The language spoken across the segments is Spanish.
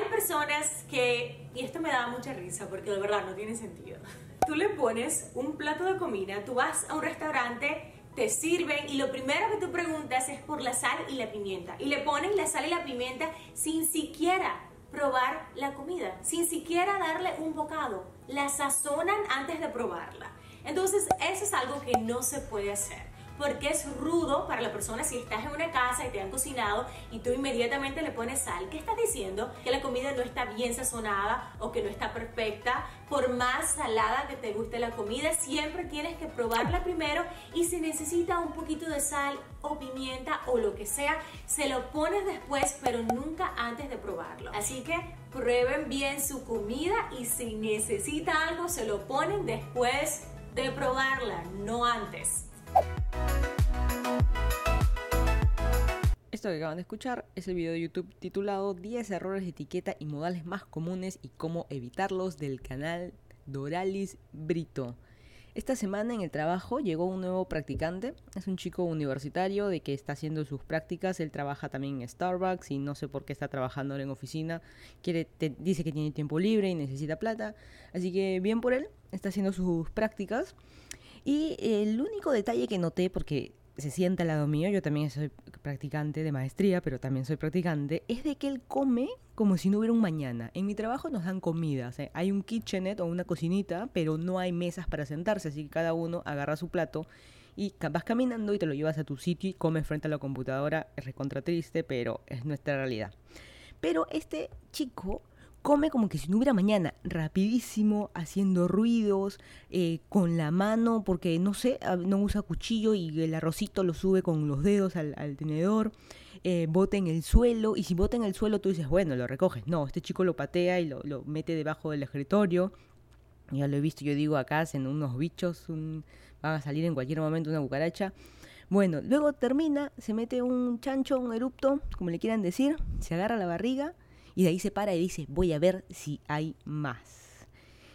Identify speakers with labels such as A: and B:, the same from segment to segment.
A: hay personas que, y esto me da mucha risa porque de verdad no tiene sentido. Tú le pones un plato de comida, tú vas a un restaurante, te sirven y lo primero que tú preguntas es por la sal y la pimienta. Y le pones la sal y la pimienta sin siquiera probar la comida, sin siquiera darle un bocado. La sazonan antes de probarla. Entonces, eso es algo que no se puede hacer porque es rudo para la persona si estás en una casa y te han cocinado y tú inmediatamente le pones sal. ¿Qué estás diciendo? Que la comida no está bien sazonada o que no está perfecta. Por más salada que te guste la comida, siempre tienes que probarla primero y si necesita un poquito de sal o pimienta o lo que sea, se lo pones después, pero nunca antes de probarlo. Así que prueben bien su comida y si necesita algo, se lo ponen después de probarla, no antes.
B: Esto que acaban de escuchar es el video de YouTube titulado 10 errores de etiqueta y modales más comunes y cómo evitarlos del canal Doralis Brito. Esta semana en el trabajo llegó un nuevo practicante, es un chico universitario de que está haciendo sus prácticas, él trabaja también en Starbucks y no sé por qué está trabajando en oficina, quiere, dice que tiene tiempo libre y necesita plata, así que bien por él, está haciendo sus prácticas. Y el único detalle que noté, porque se sienta al lado mío, yo también soy practicante de maestría, pero también soy practicante, es de que él come como si no hubiera un mañana. En mi trabajo nos dan comida, hay un kitchenet o una cocinita, pero no hay mesas para sentarse, así que cada uno agarra su plato y vas caminando y te lo llevas a tu sitio y comes frente a la computadora. Es recontra triste, pero es nuestra realidad. Pero este chico come como que si no hubiera mañana, rapidísimo, haciendo ruidos, eh, con la mano, porque no sé, ah, no usa cuchillo y el arrocito lo sube con los dedos al, tenedor, eh, bota en el suelo, y si bota en el suelo tú dices, bueno, lo recoges. No, este chico lo patea y lo, mete debajo del escritorio. Ya lo he visto, yo digo, acá hacen unos bichos, van a salir en cualquier momento una cucaracha. Bueno, luego termina, se mete un chancho, un erupto, como le quieran decir, se agarra la barriga y de ahí se para y dice, voy a ver si hay más.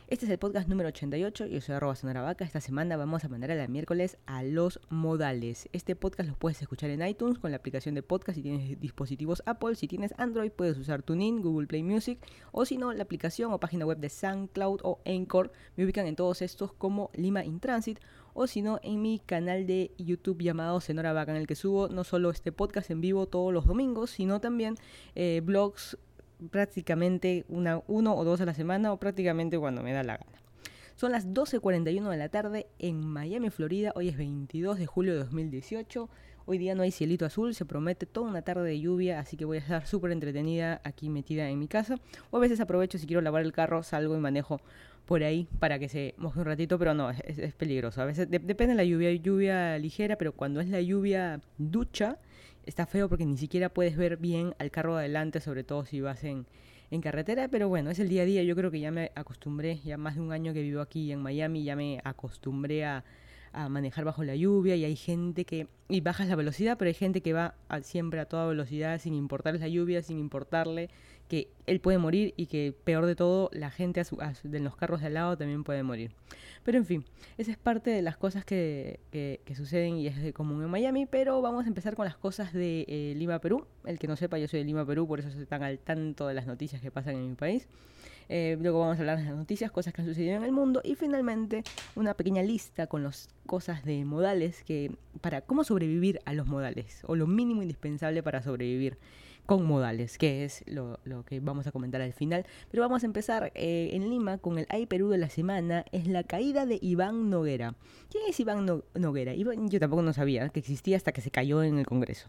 B: Este es el podcast número 88, yo soy arroba sonaravaca. Esta semana vamos a mandar a la miércoles a los modales. Este podcast lo puedes escuchar en iTunes con la aplicación de podcast si tienes dispositivos Apple. Si tienes Android puedes usar TuneIn, Google Play Music o si no la aplicación o página web de SoundCloud o Anchor. Me ubican en todos estos como Lima in Transit o si no en mi canal de YouTube llamado Senora Vaca en el que subo no solo este podcast en vivo todos los domingos, sino también eh, blogs prácticamente una, uno o dos a la semana o prácticamente cuando me da la gana. Son las 12.41 de la tarde en Miami, Florida. Hoy es 22 de julio de 2018. Hoy día no hay cielito azul, se promete toda una tarde de lluvia, así que voy a estar súper entretenida aquí metida en mi casa. O a veces aprovecho si quiero lavar el carro, salgo y manejo por ahí para que se moje un ratito, pero no, es, peligroso. A veces depende de la lluvia, lluvia ligera, pero cuando es la lluvia ducha, está feo porque ni siquiera puedes ver bien al carro adelante, sobre todo si vas en, en carretera, pero bueno, es el día a día, yo creo que ya me acostumbré, ya más de un año que vivo aquí en Miami, ya me acostumbré a, a manejar bajo la lluvia y hay gente que, y bajas la velocidad, pero hay gente que va siempre a toda velocidad sin importarle la lluvia, sin importarle que él puede morir y que peor de todo, la gente de los carros de al lado también puede morir. Pero en fin, esa es parte de las cosas que, que, suceden y es común en Miami, pero vamos a empezar con las cosas de eh, Lima, Perú. El que no sepa, yo soy de Lima, Perú, por eso estoy tan al tanto de las noticias que pasan en mi país. Eh, luego vamos a hablar de las noticias, cosas que han sucedido en el mundo y finalmente una pequeña lista con las cosas de modales que para cómo sobrevivir a los modales o lo mínimo indispensable para sobrevivir con modales, que es lo, que vamos a comentar al final. Pero vamos a empezar eh, en Lima con el Ay Perú de la semana, es la caída de Iván Noguera. ¿Quién es Iván Noguera? yo tampoco no sabía que existía hasta que se cayó en el Congreso.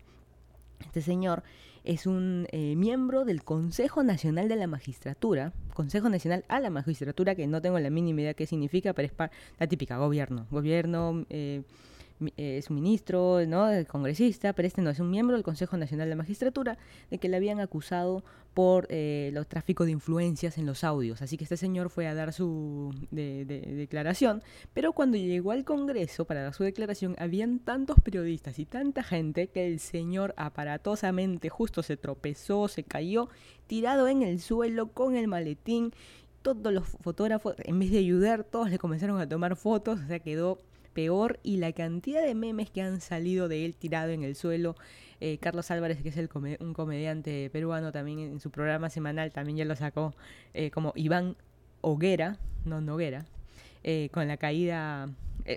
B: Este señor es un eh, miembro del Consejo Nacional de la Magistratura, Consejo Nacional a la Magistratura, que no tengo la mínima idea qué significa, pero es la típica gobierno, gobierno, eh, eh, es ministro, ¿no? congresista, pero este no es un miembro del Consejo Nacional de Magistratura, de que le habían acusado por eh, los tráficos de influencias en los audios. Así que este señor fue a dar su declaración, pero cuando llegó al Congreso para dar su declaración, habían tantos periodistas y tanta gente que el señor aparatosamente justo se tropezó, se cayó, tirado en el suelo con el maletín. Todos los fotógrafos, en vez de ayudar, todos le comenzaron a tomar fotos, o sea, quedó peor y la cantidad de memes que han salido de él tirado en el suelo. Eh, Carlos Álvarez, que es el un comediante peruano, también en su programa semanal, también ya lo sacó eh, como Iván Hoguera, no Noguera, eh, con la caída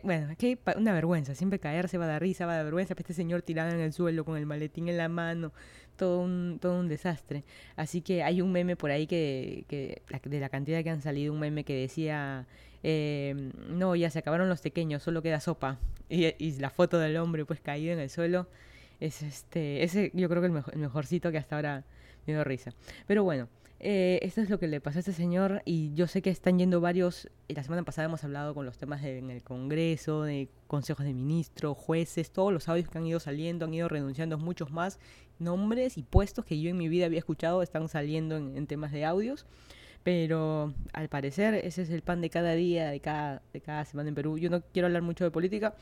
B: bueno, es que una vergüenza, siempre caerse va dar risa, va a dar vergüenza, este señor tirado en el suelo con el maletín en la mano, todo un, todo un desastre. Así que hay un meme por ahí que de la cantidad que han salido, un meme que decía, eh, no, ya se acabaron los pequeños, solo queda sopa. Y, y, la foto del hombre pues caído en el suelo, es este, ese yo creo que el, mejor, el mejorcito que hasta ahora me dio risa. Pero bueno, eh, esto es lo que le pasó a este señor y yo sé que están yendo varios, la semana pasada hemos hablado con los temas en el Congreso, de consejos de ministros, jueces, todos los audios que han ido saliendo, han ido renunciando muchos más nombres y puestos que yo en mi vida había escuchado están saliendo en, temas de audios. Pero al parecer ese es el pan de cada día, de cada, de cada semana en Perú. Yo no quiero hablar mucho de política,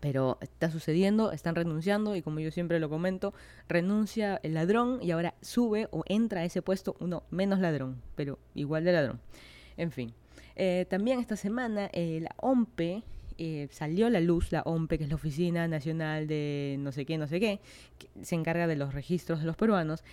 B: pero está sucediendo, están renunciando y como yo siempre lo comento, renuncia el ladrón y ahora sube o entra a ese puesto uno menos ladrón, pero igual de ladrón. En fin, eh, también esta semana eh, la OMPE eh, salió a la luz, la OMPE, que es la Oficina Nacional de no sé qué, no sé qué, se encarga de los registros de los peruanos,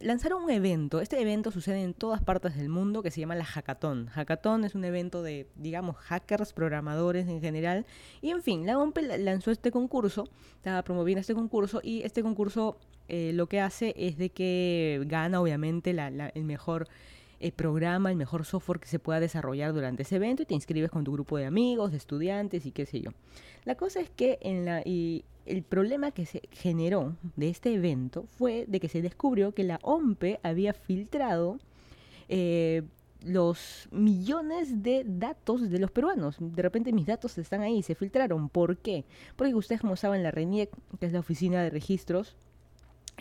B: lanzaron un evento. Este evento sucede en todas partes del mundo que se llama la Hackathon. Hackathon es un evento de, digamos, hackers, programadores en general. Y en fin, la OMP lanzó este concurso, estaba promoviendo este concurso y este concurso eh, lo que hace es de que gana obviamente el mejor el programa, el mejor software que se pueda desarrollar durante ese evento y te inscribes con tu grupo de amigos, de estudiantes y qué sé yo. La cosa es que en la, y el problema que se generó de este evento fue de que se descubrió que la OMPE había filtrado eh, los millones de datos de los peruanos. De repente mis datos están ahí, se filtraron. ¿Por qué? Porque ustedes como saben, la RENIEC, que es la oficina de registros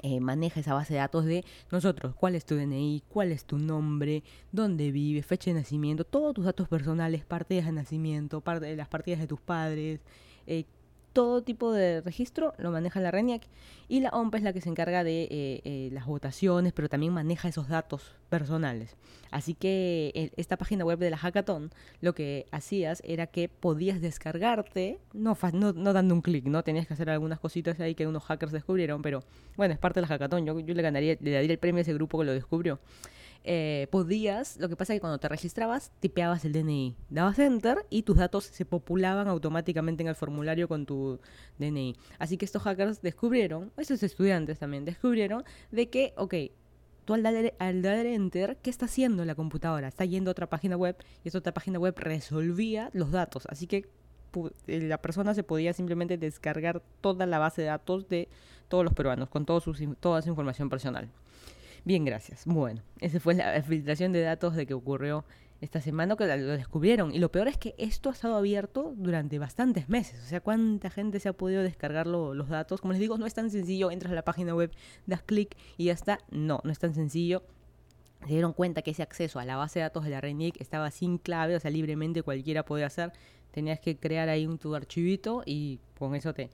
B: eh, maneja esa base de datos de nosotros, cuál es tu DNI, cuál es tu nombre, dónde vives, fecha de nacimiento, todos tus datos personales, partidas de nacimiento, las partidas de tus padres, eh, todo tipo de registro lo maneja la RENIAC y la OMP es la que se encarga de eh, eh, las votaciones, pero también maneja esos datos personales. Así que esta página web de la Hackathon lo que hacías era que podías descargarte, no, no, dando un clic, ¿no? Tenías que hacer algunas cositas ahí que unos hackers descubrieron, pero bueno, es parte de la Hackathon. Yo, yo le ganaría, le daría el premio a ese grupo que lo descubrió. Eh, podías, lo que pasa es que cuando te registrabas, tipeabas el DNI, dabas enter y tus datos se populaban automáticamente en el formulario con tu DNI. Así que estos hackers descubrieron, esos estudiantes también, descubrieron de que, ok, tú al dar, al dar enter, ¿qué está haciendo la computadora? Está yendo a otra página web y esa otra página web resolvía los datos. Así que eh, la persona se podía simplemente descargar toda la base de datos de todos los peruanos con todo toda su información personal. Bien, gracias. Bueno, esa fue la filtración de datos de que ocurrió esta semana que lo descubrieron. Y lo peor es que esto ha estado abierto durante bastantes meses. O sea, cuánta gente se ha podido descargar los datos. Como les digo, no es tan sencillo. Entras a la página web, das clic y ya está. No, no es tan sencillo. Se dieron cuenta que ese acceso a la base de datos de la RENIC estaba sin clave, o sea, libremente cualquiera podía hacer. Tenías que crear ahí un tu archivito y con eso te,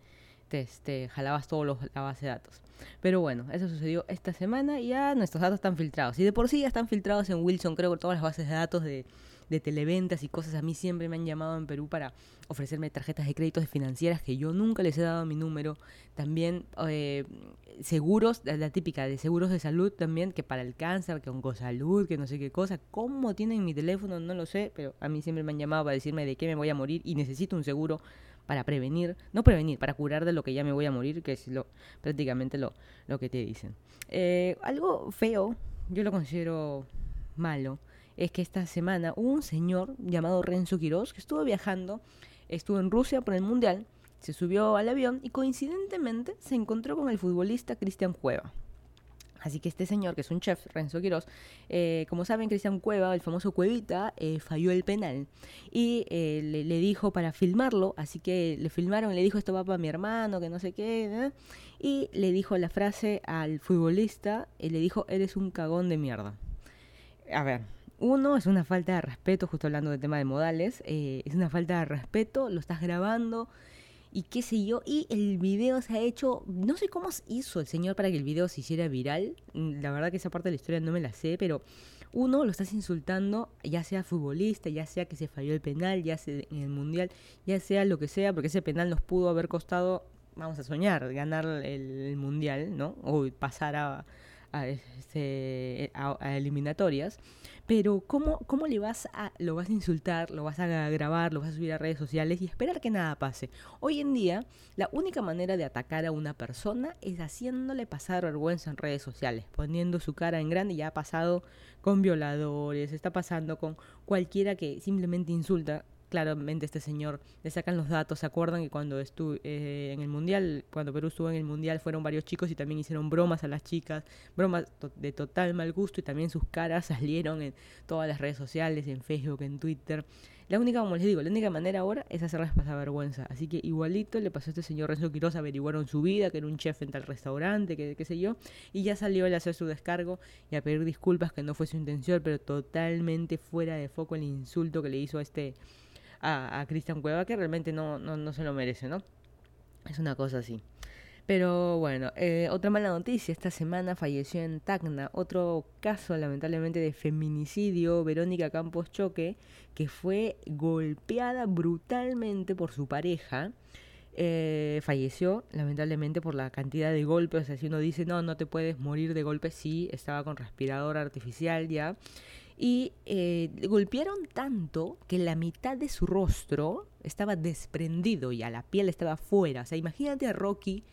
B: te, este, jalabas toda la base de datos. Pero bueno, eso sucedió esta semana y ya nuestros datos están filtrados. Y de por sí ya están filtrados en Wilson, creo que todas las bases de datos de, de televentas y cosas. A mí siempre me han llamado en Perú para ofrecerme tarjetas de créditos financieras que yo nunca les he dado mi número. También eh, seguros, la típica de seguros de salud también, que para el cáncer, que oncosalud, que no sé qué cosa. ¿Cómo tienen mi teléfono? No lo sé, pero a mí siempre me han llamado para decirme de qué me voy a morir y necesito un seguro para prevenir, no prevenir, para curar de lo que ya me voy a morir, que es lo prácticamente lo, lo que te dicen. Eh, algo feo, yo lo considero malo, es que esta semana hubo un señor llamado Renzo Quiroz que estuvo viajando, estuvo en Rusia por el Mundial, se subió al avión y coincidentemente se encontró con el futbolista Cristian Cueva. Así que este señor, que es un chef, Renzo Quiroz, eh, como saben, Cristian Cueva, el famoso Cuevita, eh, falló el penal. Y eh, le, dijo para filmarlo, así que le filmaron le dijo, esto va para mi hermano, que no sé qué. Y le dijo la frase al futbolista, y le dijo, eres un cagón de mierda. A ver, uno, es una falta de respeto, justo hablando del tema de modales, es una falta de respeto, lo estás grabando y qué sé yo. Y el video se ha hecho, no sé cómo hizo el señor para que el video se hiciera viral. Mm, la verdad que esa parte de la historia no me la sé, pero Uno, lo estás insultando, ya sea futbolista, ya sea que se falló el penal, ya sea en el mundial, ya sea lo que sea, porque ese penal nos pudo haber costado, vamos a soñar, ganar el, mundial, ¿no? O pasar a, a, este, a eliminatorias. Pero ¿cómo, ¿cómo le vas a, lo vas a insultar, lo vas a grabar, lo vas a subir a redes sociales y esperar que nada pase? Hoy en día, la única manera de atacar a una persona es haciéndole pasar vergüenza en redes sociales, poniendo su cara en grande. Ya ha pasado con violadores, está pasando con cualquiera que simplemente insulta claramente este señor le sacan los datos. ¿Se acuerdan que cuando estuve eh, en el Mundial, cuando Perú estuvo en el Mundial, fueron varios chicos y también hicieron bromas a las chicas, bromas de total mal gusto y también sus caras salieron en todas las redes sociales, en Facebook, en Twitter. La única, como les digo, la única manera ahora es hacerles pasar vergüenza. Así que igualito le pasó a este señor Renzo Quiroz, averiguaron su vida, que era un chef en tal restaurante, que qué sé yo, y ya salió a hacer su descargo y a pedir disculpas que no fue su intención, pero totalmente fuera de foco el insulto que le hizo a este a, Cristian Cueva, que realmente no, no, se lo merece, ¿no? Es una cosa así. Pero bueno, eh, otra mala noticia, esta semana falleció en Tacna otro caso lamentablemente de feminicidio, Verónica Campos Choque, que fue golpeada brutalmente por su pareja. Eh, falleció lamentablemente por la cantidad de golpes, o si uno dice no, no te puedes morir de golpes, sí, estaba con respirador artificial ya y eh, golpearon tanto que la mitad de su rostro estaba desprendido y a la piel estaba fuera. O sea, imagínate a Rocky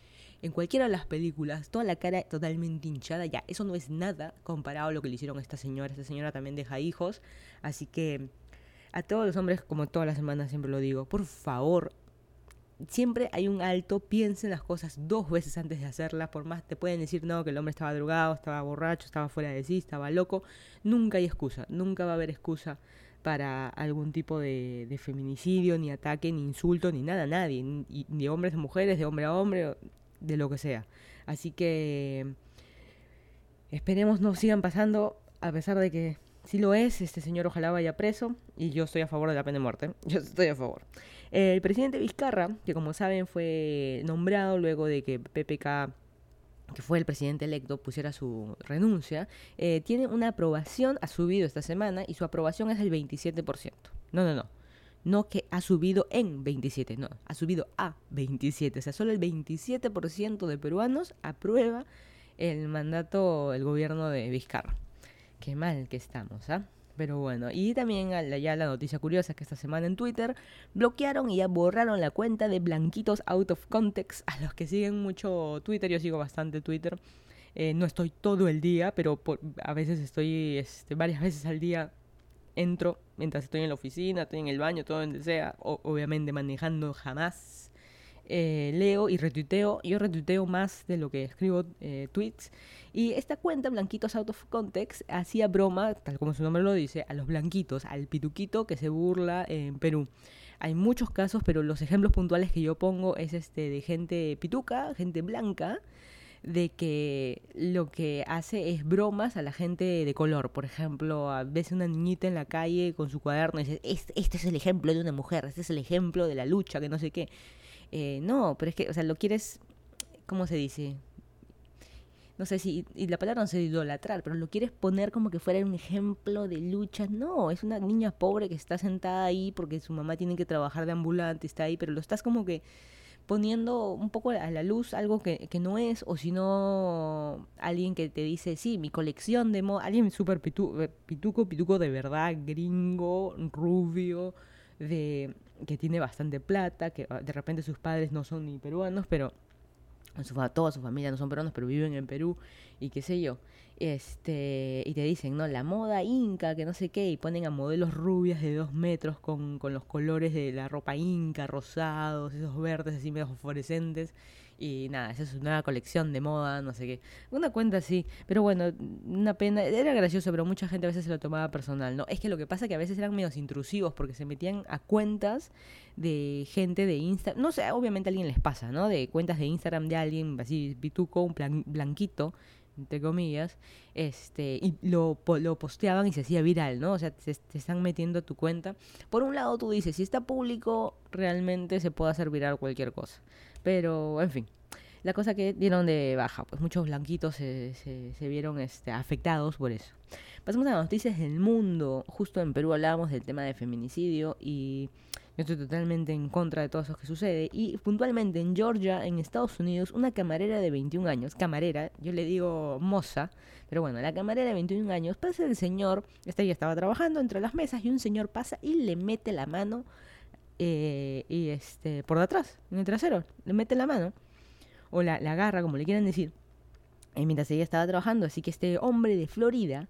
B: en cualquiera de las películas, toda la cara totalmente hinchada. Ya, eso no es nada comparado a lo que le hicieron a esta señora. Esta señora también deja hijos. Así que a todos los hombres, como todas las semanas siempre lo digo, por favor, siempre hay un alto, piensen las cosas dos veces antes de hacerlas, por más te pueden decir no, que el hombre estaba drogado, estaba borracho, estaba fuera de sí, estaba loco, nunca hay excusa, nunca va a haber excusa para algún tipo de, feminicidio, ni ataque, ni insulto, ni nada, nadie, ni, ni hombres a mujeres, de hombre a hombre, de lo que sea. Así que esperemos no sigan pasando, a pesar de que si lo es, este señor ojalá vaya preso, y yo estoy a favor de la pena de muerte, yo estoy a favor. El presidente Vizcarra, que como saben fue nombrado luego de que PPK que fue el presidente electo, pusiera su renuncia, eh, tiene una aprobación, ha subido esta semana y su aprobación es del 27%. No, no, no. No que ha subido en 27, no, ha subido a 27. O sea, solo el 27% de peruanos aprueba el mandato, el gobierno de Vizcarra. Qué mal que estamos, ¿ah? Pero bueno, y también ya la noticia curiosa es que esta semana en Twitter bloquearon y ya borraron la cuenta de Blanquitos Out of Context. A los que siguen mucho Twitter, yo sigo bastante Twitter. Eh, no estoy todo el día, pero a veces estoy, este, varias veces al día entro mientras estoy en la oficina, estoy en el baño, todo donde sea, obviamente manejando jamás eh, leo y retuiteo. Yo retuiteo más de lo que escribo eh, tweets. Y esta cuenta, Blanquitos Out of Context, hacía broma, tal como su nombre lo dice, a los blanquitos, al pituquito que se burla en Perú. Hay muchos casos, pero los ejemplos puntuales que yo pongo es este de gente pituca, gente blanca, de que lo que hace es bromas a la gente de color. Por ejemplo, a veces una niñita en la calle con su cuaderno y dice, este, este es el ejemplo de una mujer, este es el ejemplo de la lucha, que no sé qué. Eh, no, pero es que, o sea, lo quieres, ¿cómo se dice? No sé si, y la palabra no se idolatrar, pero lo quieres poner como que fuera un ejemplo de lucha. No, es una niña pobre que está sentada ahí porque su mamá tiene que trabajar de ambulante, está ahí, pero lo estás como que poniendo un poco a la luz algo que, que no es, o si no, alguien que te dice, sí, mi colección de moda, alguien súper eh, pituco, pituco de verdad, gringo, rubio, de que tiene bastante plata, que ah, de repente sus padres no son ni peruanos, pero su, toda su familia no son peruanos, pero viven en Perú y qué sé yo. Este, y te dicen, no, la moda inca, que no sé qué, y ponen a modelos rubias de dos metros con, con los colores de la ropa inca, rosados, esos verdes así medio fosforescentes. Y nada, esa es su nueva colección de moda, no sé qué. Una cuenta así. Pero bueno, una pena. Era gracioso, pero mucha gente a veces se lo tomaba personal, ¿no? Es que lo que pasa es que a veces eran medios intrusivos porque se metían a cuentas de gente de Instagram. No sé, obviamente a alguien les pasa, ¿no? De cuentas de Instagram de alguien así, pituco, un plan, blanquito entre comillas, este, y lo, lo posteaban y se hacía viral, ¿no? O sea, te, te, están metiendo a tu cuenta. Por un lado tú dices, si está público, realmente se puede hacer viral cualquier cosa. Pero, en fin. La cosa que dieron de baja, pues muchos blanquitos se, se, vieron este, afectados por eso. Pasamos a las noticias del mundo. Justo en Perú hablábamos del tema de feminicidio y estoy totalmente en contra de todo eso que sucede. Y puntualmente en Georgia, en Estados Unidos, una camarera de 21 años, camarera, yo le digo moza, pero bueno, la camarera de 21 años, pasa el señor, esta ya estaba trabajando entre las mesas y un señor pasa y le mete la mano eh, y este por detrás, en el trasero, le mete la mano o la, la agarra, como le quieran decir, eh, mientras ella estaba trabajando. Así que este hombre de Florida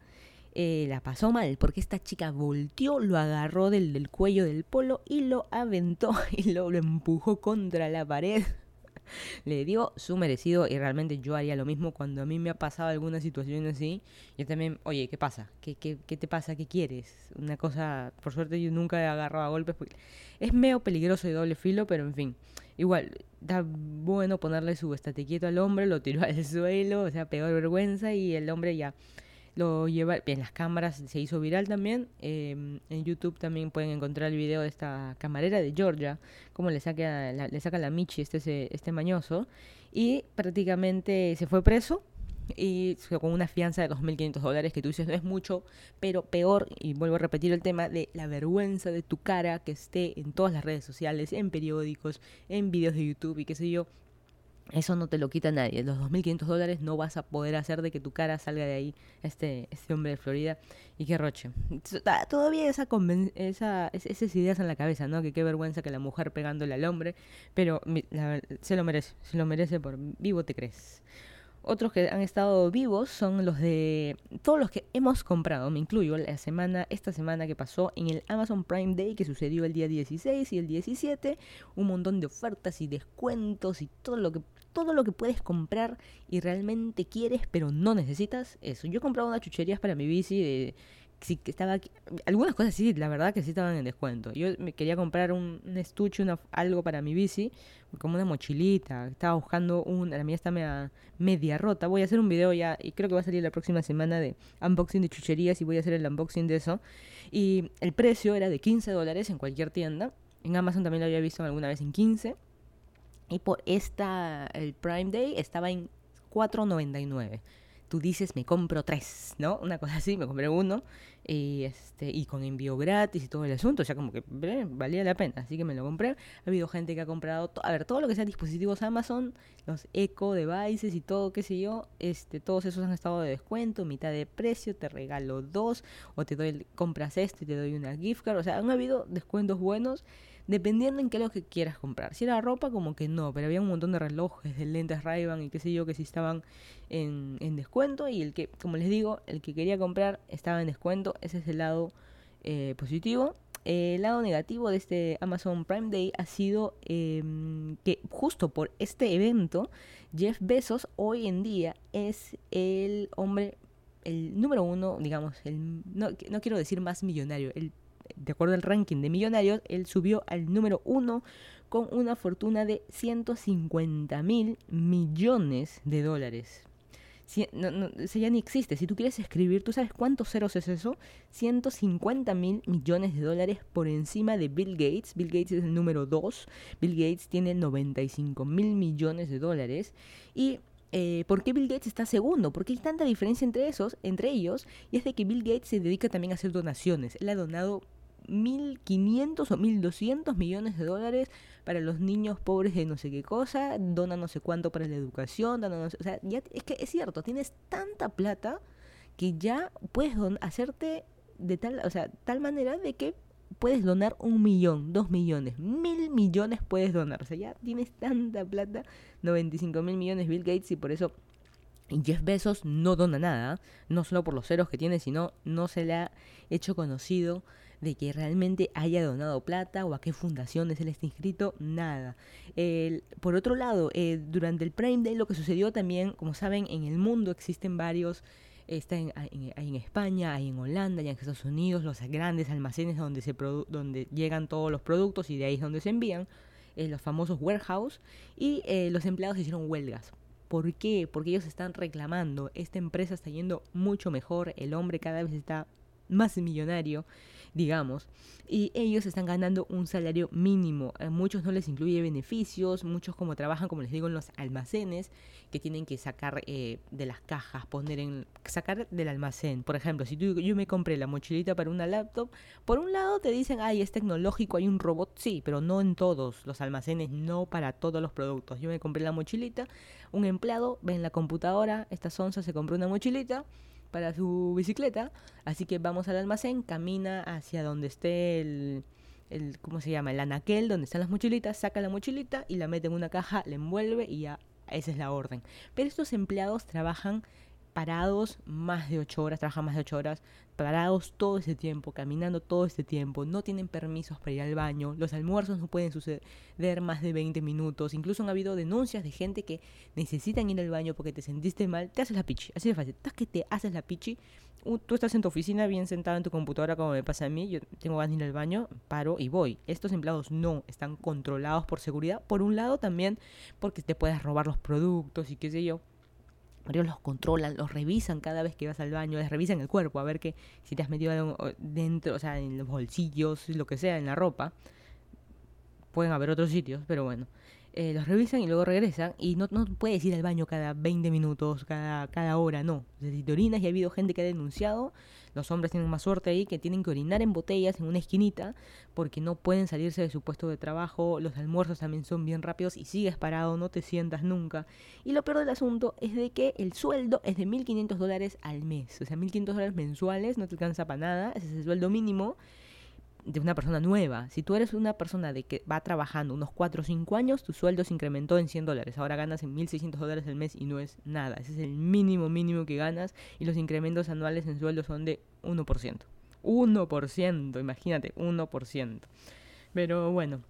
B: eh, la pasó mal porque esta chica volteó, lo agarró del, del cuello del polo y lo aventó y lo, empujó contra la pared. Le dio su merecido y realmente yo haría lo mismo cuando a mí me ha pasado alguna situación así. Yo también, oye, ¿qué pasa? ¿Qué, qué, qué te pasa? ¿Qué quieres? Una cosa, por suerte yo nunca he agarrado a golpes. Es medio peligroso y doble filo, pero en fin. Igual, da bueno ponerle su estate quieto al hombre, lo tiró al suelo, o sea, peor vergüenza y el hombre ya lo lleva en las cámaras se hizo viral también eh, en YouTube también pueden encontrar el video de esta camarera de Georgia cómo le saca la, le saca la Michi este este mañoso y prácticamente se fue preso y con una fianza de 2.500 dólares que tú dices no es mucho, pero peor, y vuelvo a repetir el tema de la vergüenza de tu cara que esté en todas las redes sociales, en periódicos, en videos de YouTube y qué sé yo, eso no te lo quita nadie. Los 2.500 dólares no vas a poder hacer de que tu cara salga de ahí, este, este hombre de Florida. Y qué roche. Todavía esa, esa, esas ideas en la cabeza, ¿no? Que qué vergüenza que la mujer pegándole al hombre. Pero la, se lo merece, se lo merece por vivo te crees. Otros que han estado vivos son los de todos los que hemos comprado, me incluyo, la semana, esta semana que pasó en el Amazon Prime Day que sucedió el día 16 y el 17, un montón de ofertas y descuentos y todo lo que todo lo que puedes comprar y realmente quieres pero no necesitas eso. Yo he comprado unas chucherías para mi bici de sí que estaba algunas cosas sí, la verdad que sí estaban en descuento. Yo me quería comprar un, estuche, una, algo para mi bici, como una mochilita. Estaba buscando un, la mía está media, media rota. Voy a hacer un video ya y creo que va a salir la próxima semana de unboxing de chucherías y voy a hacer el unboxing de eso. Y el precio era de 15 dólares en cualquier tienda. En Amazon también lo había visto alguna vez en 15. Y por esta, el Prime Day estaba en 4.99 tú dices, me compro tres, ¿no? Una cosa así, me compré uno y, este, y con envío gratis y todo el asunto, o sea, como que valía la pena, así que me lo compré. Ha habido gente que ha comprado, a ver, todo lo que sean dispositivos Amazon, los Eco Devices y todo, qué sé yo, este, todos esos han estado de descuento, mitad de precio, te regalo dos, o te doy, compras esto y te doy una gift card, o sea, han habido descuentos buenos dependiendo en qué es lo que quieras comprar. Si era ropa, como que no, pero había un montón de relojes, de lentes ray y qué sé yo, que sí estaban en, en, descuento. Y el que, como les digo, el que quería comprar estaba en descuento. Ese es el lado eh, positivo. el lado negativo de este Amazon Prime Day ha sido eh, que justo por este evento, Jeff Bezos hoy en día es el hombre, el número uno, digamos, el, no, no quiero decir más millonario, el de acuerdo al ranking de millonarios, él subió al número uno con una fortuna de 150 mil millones de dólares. Si, no, ya ni existe. Si tú quieres escribir, ¿tú sabes cuántos ceros es eso? 150 mil millones de dólares por encima de Bill Gates. Bill Gates es el número 2. Bill Gates tiene 95 mil millones de dólares. Y eh, ¿por qué Bill Gates está segundo? ¿Por qué hay tanta diferencia entre esos, entre ellos? Y es de que Bill Gates se dedica también a hacer donaciones. Él ha donado 1.500 o 1.200 millones de dólares para los niños pobres de no sé qué cosa, dona no sé cuánto para la educación, dona no sé, o sea, ya es que es cierto, tienes tanta plata que ya puedes hacerte de tal, o sea, tal manera de que puedes donar un millón, dos millones, mil millones puedes donar, o sea, ya tienes tanta plata, 95 mil millones Bill Gates y por eso Jeff Bezos no dona nada, no solo por los ceros que tiene, sino no se le ha hecho conocido de que realmente haya donado plata o a qué fundaciones él está inscrito, nada. Por otro lado, eh, durante el Prime Day lo que sucedió también, como saben, en el mundo existen varios está en, España, hay en Holanda, hay en Estados Unidos, los grandes almacenes donde, se donde llegan todos los productos y de ahí es donde se envían, eh, los famosos warehouse, y eh, los empleados hicieron huelgas. ¿Por qué? Porque ellos están reclamando, esta empresa está yendo mucho mejor, el hombre cada vez está más millonario, digamos, y ellos están ganando un salario mínimo. A muchos no les incluye beneficios, muchos como trabajan, como les digo, en los almacenes, que tienen que sacar eh, de las cajas, poner en, sacar del almacén. Por ejemplo, si tú, yo me compré la mochilita para una laptop, por un lado te dicen, ay, es tecnológico, hay un robot, sí, pero no en todos los almacenes, no para todos los productos. Yo me compré la mochilita, un empleado ve en la computadora, esta sonza se compró una mochilita, para su bicicleta, así que vamos al almacén, camina hacia donde esté el, el ¿cómo se llama? El anaquel, donde están las mochilitas, saca la mochilita y la mete en una caja, la envuelve y ya esa es la orden. Pero estos empleados trabajan parados más de ocho horas, trabajan más de ocho horas, parados todo ese tiempo, caminando todo este tiempo, no tienen permisos para ir al baño, los almuerzos no pueden suceder más de 20 minutos, incluso han habido denuncias de gente que necesitan ir al baño porque te sentiste mal, te haces la pichi, así de fácil, estás que te haces la pichi, tú estás en tu oficina bien sentado en tu computadora como me pasa a mí, yo tengo ganas de ir al baño, paro y voy. Estos empleados no, están controlados por seguridad, por un lado también porque te puedes robar los productos y qué sé yo ellos los controlan, los revisan cada vez que vas al baño, les revisan el cuerpo a ver que si te has metido dentro, o sea, en los bolsillos, lo que sea, en la ropa. Pueden haber otros sitios, pero bueno. Eh, los revisan y luego regresan y no, no puedes ir al baño cada 20 minutos, cada, cada hora, no. Si te orinas y ha habido gente que ha denunciado, los hombres tienen más suerte ahí que tienen que orinar en botellas en una esquinita porque no pueden salirse de su puesto de trabajo, los almuerzos también son bien rápidos y sigues parado, no te sientas nunca. Y lo peor del asunto es de que el sueldo es de 1.500 dólares al mes, o sea, 1.500 dólares mensuales, no te alcanza para nada, ese es el sueldo mínimo de una persona nueva. Si tú eres una persona de que va trabajando unos 4 o 5 años, tu sueldo se incrementó en 100 dólares. Ahora ganas en 1.600 dólares al mes y no es nada. Ese es el mínimo mínimo que ganas y los incrementos anuales en sueldo son de 1%. 1%, imagínate, 1%. Pero bueno,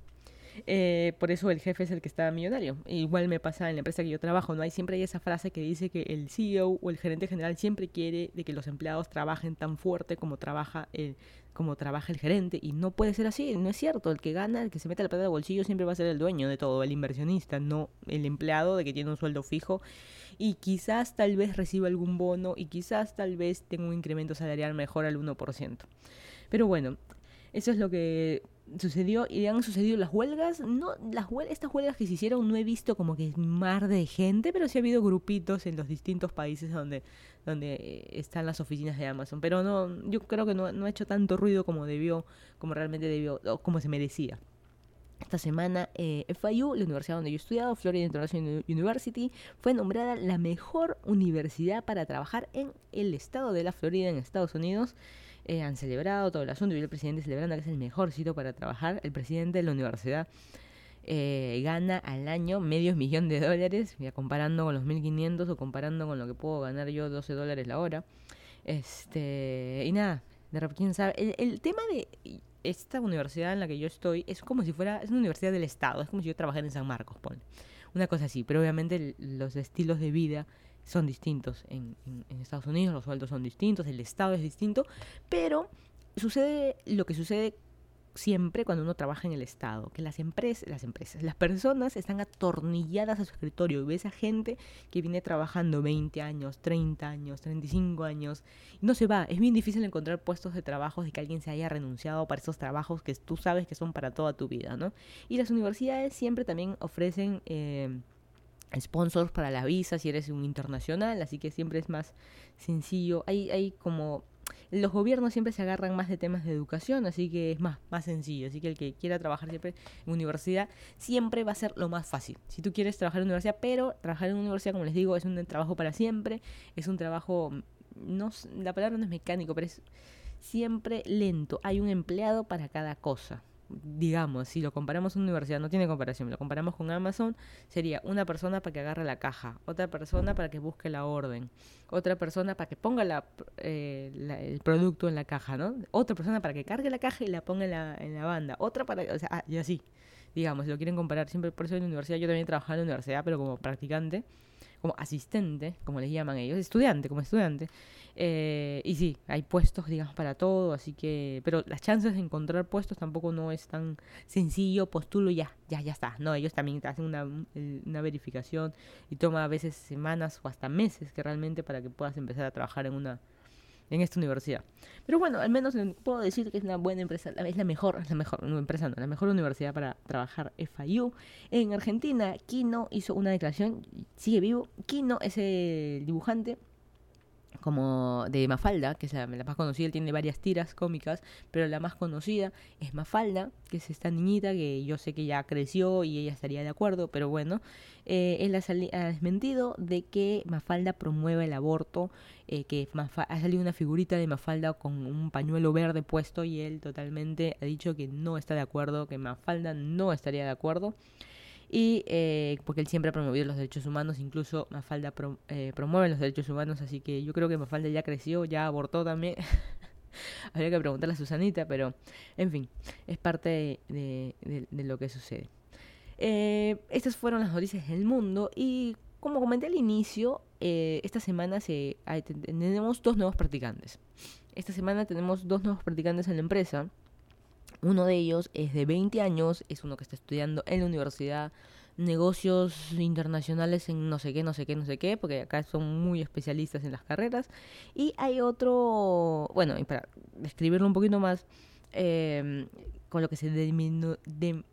B: eh, por eso el jefe es el que está millonario. Igual me pasa en la empresa que yo trabajo, ¿no? Hay siempre hay esa frase que dice que el CEO o el gerente general siempre quiere de que los empleados trabajen tan fuerte como trabaja el, como el gerente. Y no puede ser así, no es cierto. El que gana, el que se mete la plata de bolsillo siempre va a ser el dueño de todo, el inversionista, no el empleado de que tiene un sueldo fijo. Y quizás tal vez reciba algún bono y quizás tal vez tenga un incremento salarial mejor al 1%. Pero bueno, eso es lo que sucedió y han sucedido las huelgas. No, las estas huelgas que se hicieron no he visto como que mar de gente, pero sí ha habido grupitos en los distintos países donde, donde eh, están las oficinas de Amazon. Pero no, yo creo que no, no ha hecho tanto ruido como debió, como realmente debió, o como se merecía. Esta semana eh, FIU, la universidad donde yo he estudiado, Florida International University, fue nombrada la mejor universidad para trabajar en el estado de la Florida, en Estados Unidos. Eh, han celebrado todo el asunto y el presidente celebrando que es el mejor sitio para trabajar. El presidente de la universidad eh, gana al año medio millón de dólares, ya comparando con los 1500 o comparando con lo que puedo ganar yo 12 dólares la hora. Este, y nada, de repente, quién sabe. El, tema de esta universidad en la que yo estoy es como si fuera, es una universidad del Estado, es como si yo trabajara en San Marcos, pone. Una cosa así, pero obviamente los estilos de vida son distintos en, en, Estados Unidos, los sueldos son distintos, el Estado es distinto, pero sucede lo que sucede siempre cuando uno trabaja en el Estado, que las empresas, las empresas, las personas están atornilladas a su escritorio y ves a gente que viene trabajando 20 años, 30 años, 35 años y no se va. Es bien difícil encontrar puestos de trabajo de que alguien se haya renunciado para esos trabajos que tú sabes que son para toda tu vida, ¿no? Y las universidades siempre también ofrecen... Eh, sponsors para la visa si eres un internacional, así que siempre es más sencillo. Hay, hay como los gobiernos siempre se agarran más de temas de educación, así que es más, más sencillo. Así que el que quiera trabajar siempre en universidad siempre va a ser lo más fácil. Si tú quieres trabajar en universidad, pero trabajar en universidad, como les digo, es un trabajo para siempre, es un trabajo, no, la palabra no es mecánico, pero es siempre lento. Hay un empleado para cada cosa digamos, si lo comparamos a una universidad, no tiene comparación, lo comparamos con Amazon, sería una persona para que agarre la caja, otra persona para que busque la orden, otra persona para que ponga la, eh, el producto en la caja, ¿no? Otra persona para que cargue la caja y la ponga en la, en la banda, otra para, o sea, ah, y así, digamos, si lo quieren comparar, siempre por eso en la universidad, yo también trabajaba en la universidad, pero como practicante, como asistente, como les llaman ellos, estudiante, como estudiante. Eh, y sí, hay puestos, digamos, para todo, así que, pero las chances de encontrar puestos tampoco no es tan sencillo, postulo ya, ya, ya está. No, ellos también hacen una, una verificación y toma a veces semanas o hasta meses que realmente para que puedas empezar a trabajar en una en esta universidad. Pero bueno, al menos puedo decir que es una buena empresa, es la mejor, la mejor, no, empresa no, la mejor universidad para trabajar FIU. En Argentina, Kino hizo una declaración, sigue vivo. Kino es el dibujante como de Mafalda, que es la, más conocida, él tiene varias tiras cómicas, pero la más conocida es Mafalda, que es esta niñita que yo sé que ya creció y ella estaría de acuerdo, pero bueno, eh, él ha, desmentido de que Mafalda promueve el aborto, eh, que ha salido una figurita de Mafalda con un pañuelo verde puesto y él totalmente ha dicho que no está de acuerdo, que Mafalda no estaría de acuerdo y eh, porque él siempre ha promovido los derechos humanos, incluso Mafalda eh, promueve los derechos humanos, así que yo creo que Mafalda ya creció, ya abortó también. Habría que preguntarle a Susanita, pero en fin, es parte de, lo que sucede. Eh, estas fueron las noticias del mundo y como comenté al inicio, esta semana se, tenemos dos nuevos practicantes. Esta semana tenemos dos nuevos practicantes en la empresa. Uno de ellos es de 20 años, es uno que está estudiando en la universidad negocios internacionales en no sé qué, no sé qué, no sé qué, porque acá son muy especialistas en las carreras. Y hay otro, bueno, y para describirlo un poquito más, em, con lo que se de,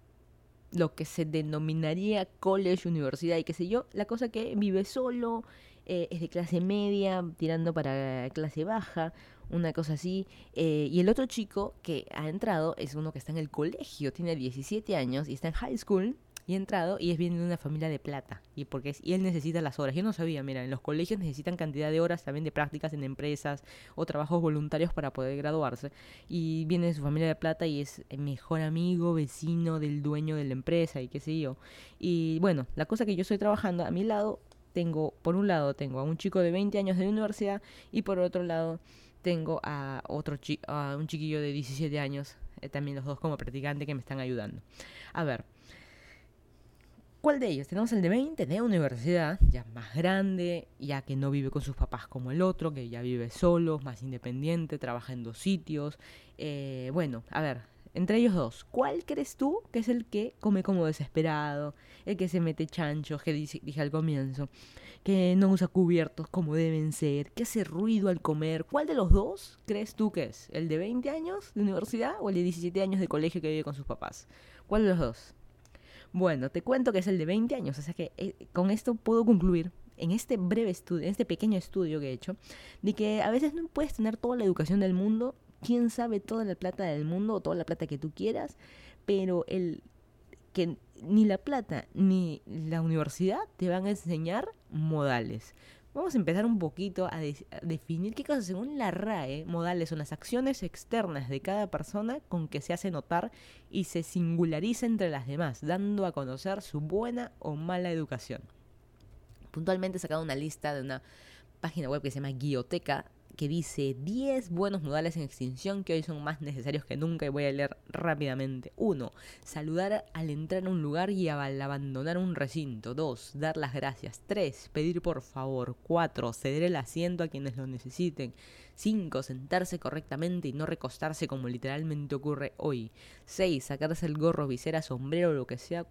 B: lo que se denominaría college, universidad y qué sé yo, la cosa que vive solo, eh, es de clase media, tirando para clase baja, una cosa así. Eh, y el otro chico que ha entrado es uno que está en el colegio, tiene 17 años y está en high school y ha entrado y es bien de una familia de plata y porque y él necesita las horas. Yo no sabía, mira, en los colegios necesitan cantidad de horas también de prácticas en empresas o trabajos voluntarios para poder graduarse y viene de su familia de plata y es el mejor amigo, vecino del dueño de la empresa y qué sé yo. Y bueno, la cosa que yo estoy trabajando a mi lado tengo, por un lado, tengo a un chico de 20 años de universidad y por otro lado tengo a otro a un chiquillo de 17 años, eh, también los dos como practicante que me están ayudando. A ver, ¿cuál de ellos? Tenemos el de 20 de universidad, ya más grande, ya que no vive con sus papás como el otro, que ya vive solo, más independiente, trabaja en dos sitios. Eh, bueno, a ver, entre ellos dos, ¿cuál crees tú que es el que come como desesperado, el que se mete chancho, que dije, al comienzo, que no usa cubiertos como deben ser, que hace ruido al comer? ¿Cuál de los dos crees tú que es? ¿El de 20 años de universidad o el de 17 años de colegio que vive con sus papás? ¿Cuál de los dos? Bueno, te cuento que es el de 20 años, o sea que eh, con esto puedo concluir en este breve estudio, en este pequeño estudio que he hecho, de que a veces no puedes tener toda la educación del mundo quién sabe toda la plata del mundo o toda la plata que tú quieras, pero el que ni la plata ni la universidad te van a enseñar modales. Vamos a empezar un poquito a, definir qué cosas, según la RAE, modales son las acciones externas de cada persona con que se hace notar y se singulariza entre las demás, dando a conocer su buena o mala educación. Puntualmente he sacado una lista de una página web que se llama Guioteca que dice 10 buenos modales en extinción que hoy son más necesarios que nunca y voy a leer rápidamente. 1. Saludar al entrar a un lugar y al abandonar un recinto. 2. Dar las gracias. 3. Pedir por favor. 4. Ceder el asiento a quienes lo necesiten. 5. Sentarse correctamente y no recostarse como literalmente ocurre hoy. 6. Sacarse el gorro, visera, sombrero lo que sea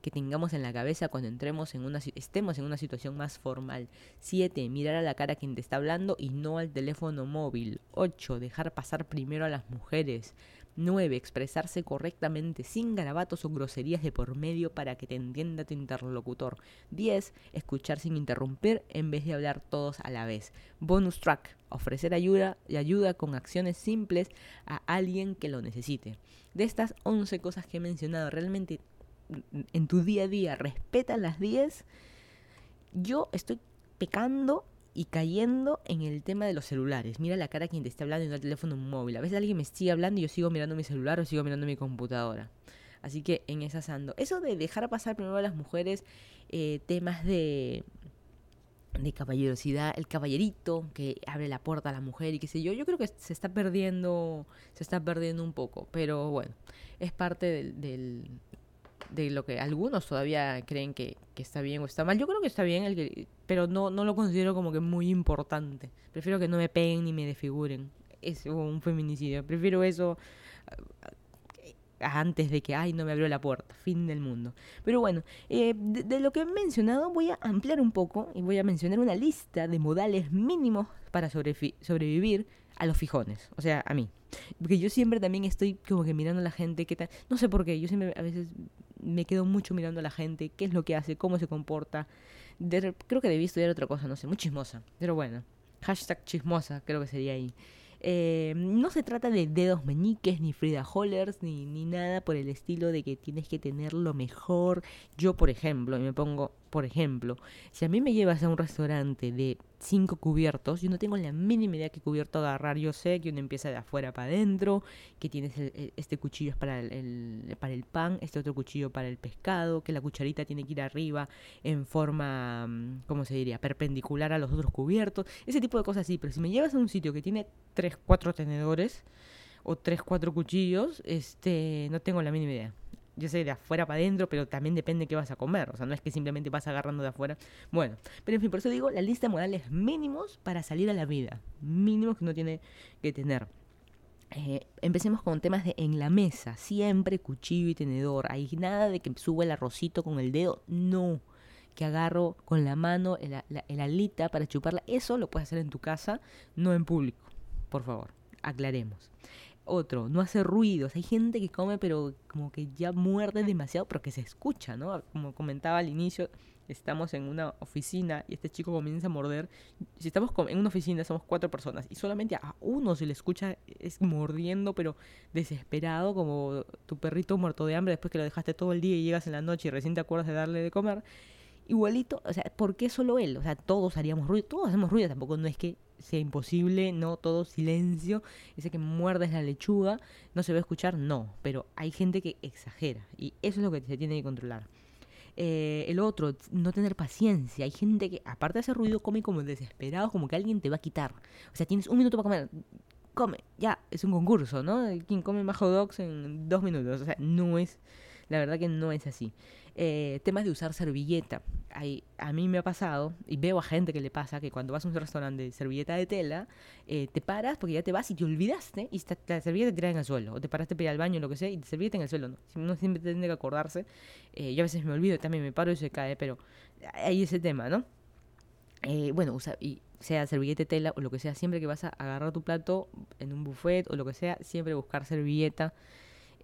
B: que tengamos en la cabeza cuando entremos en una, estemos en una situación más formal. 7. Mirar a la cara a quien te está hablando y no al teléfono móvil. 8. Dejar pasar primero a las mujeres. 9. Expresarse correctamente sin garabatos o groserías de por medio para que te entienda tu interlocutor. 10. Escuchar sin interrumpir en vez de hablar todos a la vez. Bonus track. Ofrecer ayuda y ayuda con acciones simples a alguien que lo necesite. De estas 11 cosas que he mencionado, realmente en tu día a día, respeta las 10. Yo estoy pecando y cayendo en el tema de los celulares. Mira la cara a quien te está hablando en el teléfono móvil. A veces alguien me sigue hablando y yo sigo mirando mi celular o sigo mirando mi computadora. Así que en esa ando. Eso de dejar pasar primero a las mujeres eh, temas de, de caballerosidad, el caballerito que abre la puerta a la mujer y qué sé yo, yo creo que se está perdiendo, se está perdiendo un poco, pero bueno, es parte del de lo que algunos todavía creen que, está bien o está mal. Yo creo que está bien, el que, pero no, no lo considero como que muy importante. Prefiero que no me peguen ni me desfiguren. Es un feminicidio. Prefiero eso antes de que, ay, no me abrió la puerta, fin del mundo. Pero bueno, eh, de, lo que he mencionado voy a ampliar un poco y voy a mencionar una lista de modales mínimos para sobrevivir a los fijones, o sea, a mí. Porque yo siempre también estoy como que mirando a la gente, qué tal, no sé por qué, yo siempre a veces me quedo mucho mirando a la gente, qué es lo que hace, cómo se comporta. creo que debí estudiar otra cosa, no sé, muy chismosa, pero bueno, hashtag chismosa creo que sería ahí. Eh, no se trata de dedos meñiques, ni Frida Hollers, ni, ni nada por el estilo de que tienes que tener lo mejor. Yo, por ejemplo, y me pongo, por ejemplo, si a mí me llevas a un restaurante de cinco cubiertos, yo no tengo la mínima idea qué cubierto agarrar. Yo sé que uno empieza de afuera para adentro, que tienes este cuchillo es para el, para el pan, este otro cuchillo para el pescado, que la cucharita tiene que ir arriba en forma, mm, ¿cómo se diría?, perpendicular a los otros cubiertos. Ese tipo de cosas sí, pero si me llevas a un sitio que tiene tres, cuatro tenedores o tres, cuatro cuchillos, este, no tengo la mínima idea yo sé, de afuera para adentro, pero también depende de qué vas a comer. O sea, no es que simplemente vas agarrando de afuera. Bueno, pero en fin, por eso digo, la lista de modales mínimos para salir a la vida. Mínimos que uno tiene que tener. Eh, empecemos con temas de en la mesa. Siempre cuchillo y tenedor. Hay nada de que suba el arrocito con el dedo. No. Que agarro con la mano el, el alita para chuparla. Eso lo puedes hacer en tu casa, no en público. Por favor, aclaremos. Otro, no hace ruidos. Hay gente que come, pero como que ya muerde demasiado, pero que se escucha, ¿no? Como comentaba al inicio, estamos en una oficina y este chico comienza a morder. Si estamos en una oficina, somos cuatro personas y solamente a uno se le escucha es mordiendo, pero desesperado, como tu perrito muerto de hambre después que lo dejaste todo el día y llegas en la noche y recién te acuerdas de darle de comer. Igualito, o sea, ¿por qué solo él? O sea, todos haríamos ruido, todos hacemos ruido, tampoco no es que sea imposible, no todo silencio, ese que muerdes la lechuga, no se va a escuchar, no, pero hay gente que exagera y eso es lo que se tiene que controlar. Eh, el otro, no tener paciencia. Hay gente que, aparte de hacer ruido, come como desesperado, como que alguien te va a quitar. O sea, tienes un minuto para comer, come, ya, es un concurso, ¿no? Quien come más hot dogs en dos minutos. O sea, no es, la verdad que no es así. Eh, temas de usar servilleta. Hay, a mí me ha pasado, y veo a gente que le pasa, que cuando vas a un restaurante de servilleta de tela, eh, te paras porque ya te vas y te olvidaste y la servilleta te tira en el suelo. O te paraste para ir al baño lo que sea y te servilleta en el suelo. ¿no? Uno siempre tiene que acordarse. Eh, yo a veces me olvido, también me paro y se cae, pero hay ese tema, ¿no? Eh, bueno, usa, y sea servilleta tela o lo que sea, siempre que vas a agarrar tu plato en un buffet o lo que sea, siempre buscar servilleta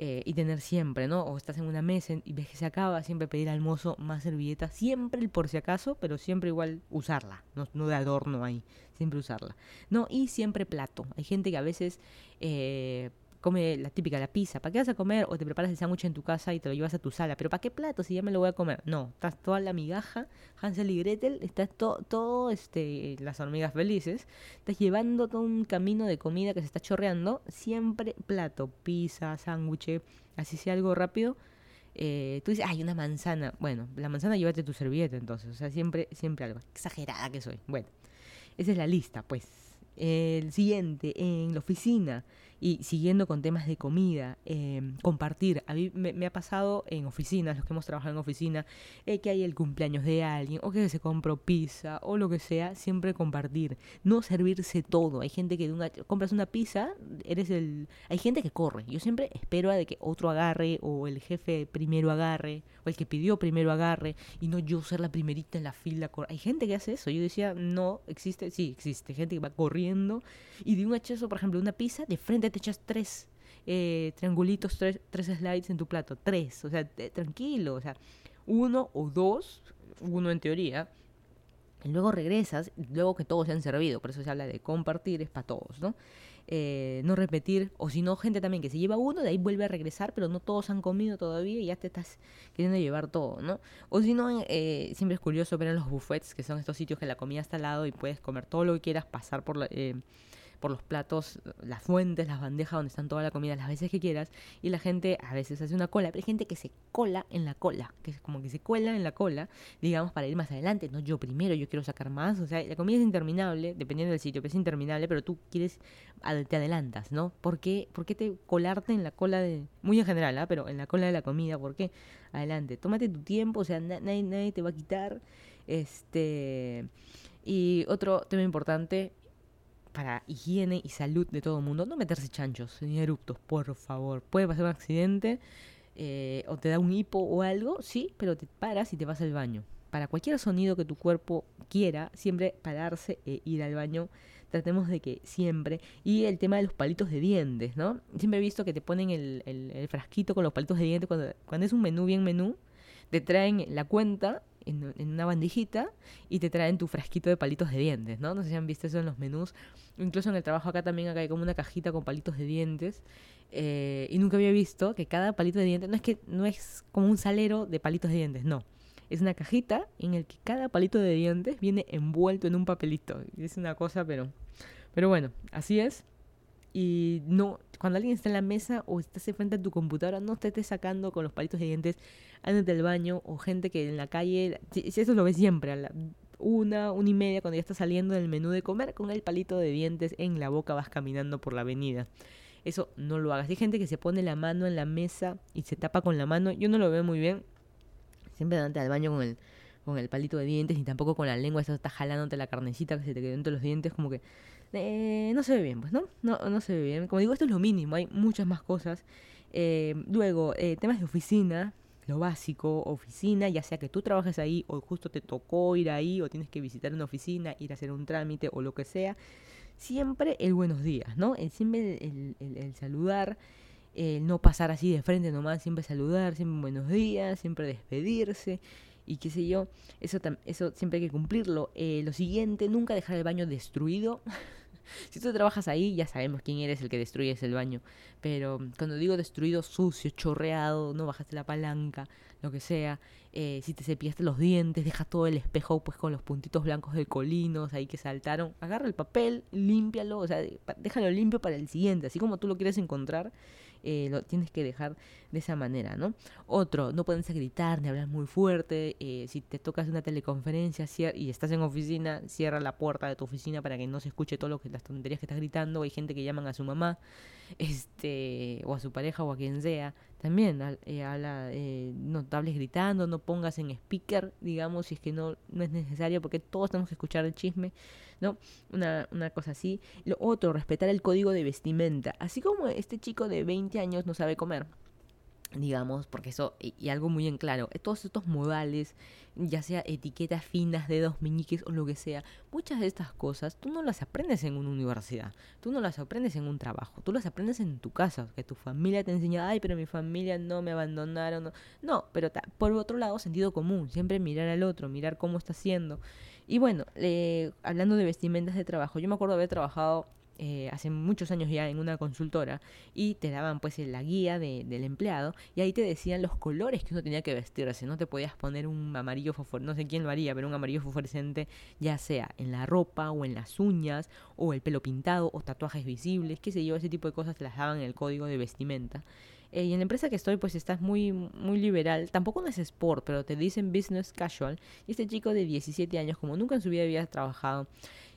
B: eh, y tener siempre, ¿no? O estás en una mesa y ves que se acaba, siempre pedir al mozo más servilleta, siempre el por si acaso, pero siempre igual usarla, no, no de adorno ahí, siempre usarla. No, y siempre plato. Hay gente que a veces eh, come la típica, la pizza. ¿Para qué vas a comer? O te preparas el sándwich en tu casa y te lo llevas a tu sala. ¿Pero para qué plato si ya me lo voy a comer? No, estás toda la migaja, Hansel y Gretel, estás todo, este, las hormigas felices. Estás llevando todo un camino de comida que se está chorreando. Siempre plato, pizza, sándwich, así sea algo rápido. Eh, tú dices, hay una manzana. Bueno, la manzana llévate tu servilleta entonces. O sea, siempre, siempre algo. Exagerada que soy. Bueno, esa es la lista, pues. El siguiente, en la oficina y siguiendo con temas de comida, em, compartir. A mí me, ha pasado en oficinas, los que hemos trabajado en oficina, eh, que hay el cumpleaños de alguien, o que se compró pizza, o lo que sea, siempre compartir. No servirse todo. Hay gente que de una, compras una pizza, eres el... Hay gente que corre. Yo siempre espero a de que otro agarre, o el jefe primero agarre, o el que pidió primero agarre, y no yo ser la primerita en la fila. Hay gente que hace eso. Yo decía, no, existe, sí, existe. Gente que va corriendo, y de un hachazo, por ejemplo, una pizza, de frente te echas tres eh, triangulitos, tres, tres slides en tu plato, tres, o sea, tranquilo, o sea, uno o dos, uno en teoría, luego regresas, luego que todos se han servido, por eso se habla de compartir, es para todos, ¿no? Eh, no repetir, o si no, gente también que se lleva uno, de ahí vuelve a regresar, pero no todos han comido todavía y ya te estás queriendo llevar todo, ¿no? O si no, eh, siempre es curioso ver en los buffets, que son estos sitios que la comida está al lado y puedes comer todo lo que quieras, pasar por la, por los platos, las fuentes, las bandejas donde están toda la comida las veces que quieras y la gente a veces hace una cola, pero hay gente que se cola en la cola, que es como que se cuela en la cola, digamos, para ir más adelante, no yo primero, yo quiero sacar más, o sea, la comida es interminable, dependiendo del sitio, pero es interminable, pero tú quieres, te adelantas, ¿no? ¿Por qué, ¿Por qué te colarte en la cola de, muy en general, ¿ah? pero en la cola de la comida, ¿por qué? Adelante, tómate tu tiempo, o sea, nadie, nadie te va a quitar, este... Y otro tema importante, para higiene y salud de todo el mundo, no meterse chanchos ni eruptos, por favor. Puede pasar un accidente eh, o te da un hipo o algo, sí, pero te paras y te vas al baño. Para cualquier sonido que tu cuerpo quiera, siempre pararse e ir al baño. Tratemos de que siempre. Y el tema de los palitos de dientes, ¿no? Siempre he visto que te ponen el, el, frasquito con los palitos de dientes cuando, cuando es un menú bien menú. Te traen la cuenta en, una bandejita y te traen tu frasquito de palitos de dientes, ¿no? No sé si han visto eso en los menús. Incluso en el trabajo acá también acá hay como una cajita con palitos de dientes. Eh, y nunca había visto que cada palito de dientes, no es que no es como un salero de palitos de dientes, no. Es una cajita en el que cada palito de dientes viene envuelto en un papelito. Es una cosa, pero, pero bueno, así es. Y no, cuando alguien está en la mesa o estás frente a tu computadora, no te estés sacando con los palitos de dientes antes del baño o gente que en la calle, si, eso lo ves siempre, a la una, una y media cuando ya estás saliendo del menú de comer, con el palito de dientes en la boca vas caminando por la avenida. Eso no lo hagas. Hay gente que se pone la mano en la mesa y se tapa con la mano. Yo no lo veo muy bien. Siempre delante del baño con el, con el palito de dientes y tampoco con la lengua. Eso está jalándote la carnecita que se te quedó entre los dientes. Como que eh, no se ve bien, pues, ¿no? ¿no? No se ve bien. Como digo, esto es lo mínimo. Hay muchas más cosas. Eh, luego, eh, temas de oficina lo básico, oficina, ya sea que tú trabajes ahí o justo te tocó ir ahí o tienes que visitar una oficina, ir a hacer un trámite o lo que sea, siempre el buenos días, ¿no? El, siempre el, saludar, el no pasar así de frente nomás, siempre saludar, siempre buenos días, siempre despedirse y qué sé yo, eso, eso siempre hay que cumplirlo. Eh, lo siguiente, nunca dejar el baño destruido. si tú trabajas ahí, ya sabemos quién eres el que destruyes el baño. Pero cuando digo destruido, sucio, chorreado, no bajaste la palanca, lo que sea. Eh, si te cepillaste los dientes, deja todo el espejo pues con los puntitos blancos de colinos ahí que saltaron. Agarra el papel, límpialo, o sea, déjalo limpio para el siguiente, así como tú lo quieres encontrar. Eh, lo tienes que dejar de esa manera, ¿no? Otro, no puedes gritar ni hablar muy fuerte. Eh, si te tocas una teleconferencia y estás en oficina, cierra la puerta de tu oficina para que no se escuche todo lo que las tonterías que estás gritando. Hay gente que llaman a su mamá, este, o a su pareja o a quien sea. También eh, habla, no te hables gritando, no pongas en speaker, digamos, si es que no, no es necesario, porque todos tenemos que escuchar el chisme. ¿no? Una, una cosa así. Lo otro, respetar el código de vestimenta. Así como este chico de 20 años no sabe comer digamos, porque eso, y, algo muy en claro, todos estos modales, ya sea etiquetas finas, dedos meñiques o lo que sea, muchas de estas cosas tú no las aprendes en una universidad, tú no las aprendes en un trabajo, tú las aprendes en tu casa, que tu familia te enseña, ay, pero mi familia no me abandonaron, no, no pero por otro lado, sentido común, siempre mirar al otro, mirar cómo está haciendo, y bueno, hablando de vestimentas de trabajo, yo me acuerdo haber trabajado eh, hace muchos años ya en una consultora y te daban pues la guía del empleado y ahí te decían los colores que uno tenía que vestirse, no te podías poner un amarillo fosforescente, no sé quién lo haría, pero un amarillo fosforescente ya sea en la ropa o en las uñas o el pelo pintado o tatuajes visibles, qué sé yo, ese tipo de cosas te las daban en el código de vestimenta. Eh, y en la empresa que estoy, pues estás muy, muy liberal. Tampoco no es sport, pero te dicen business casual. Y este chico de 17 años, como nunca en su vida había trabajado,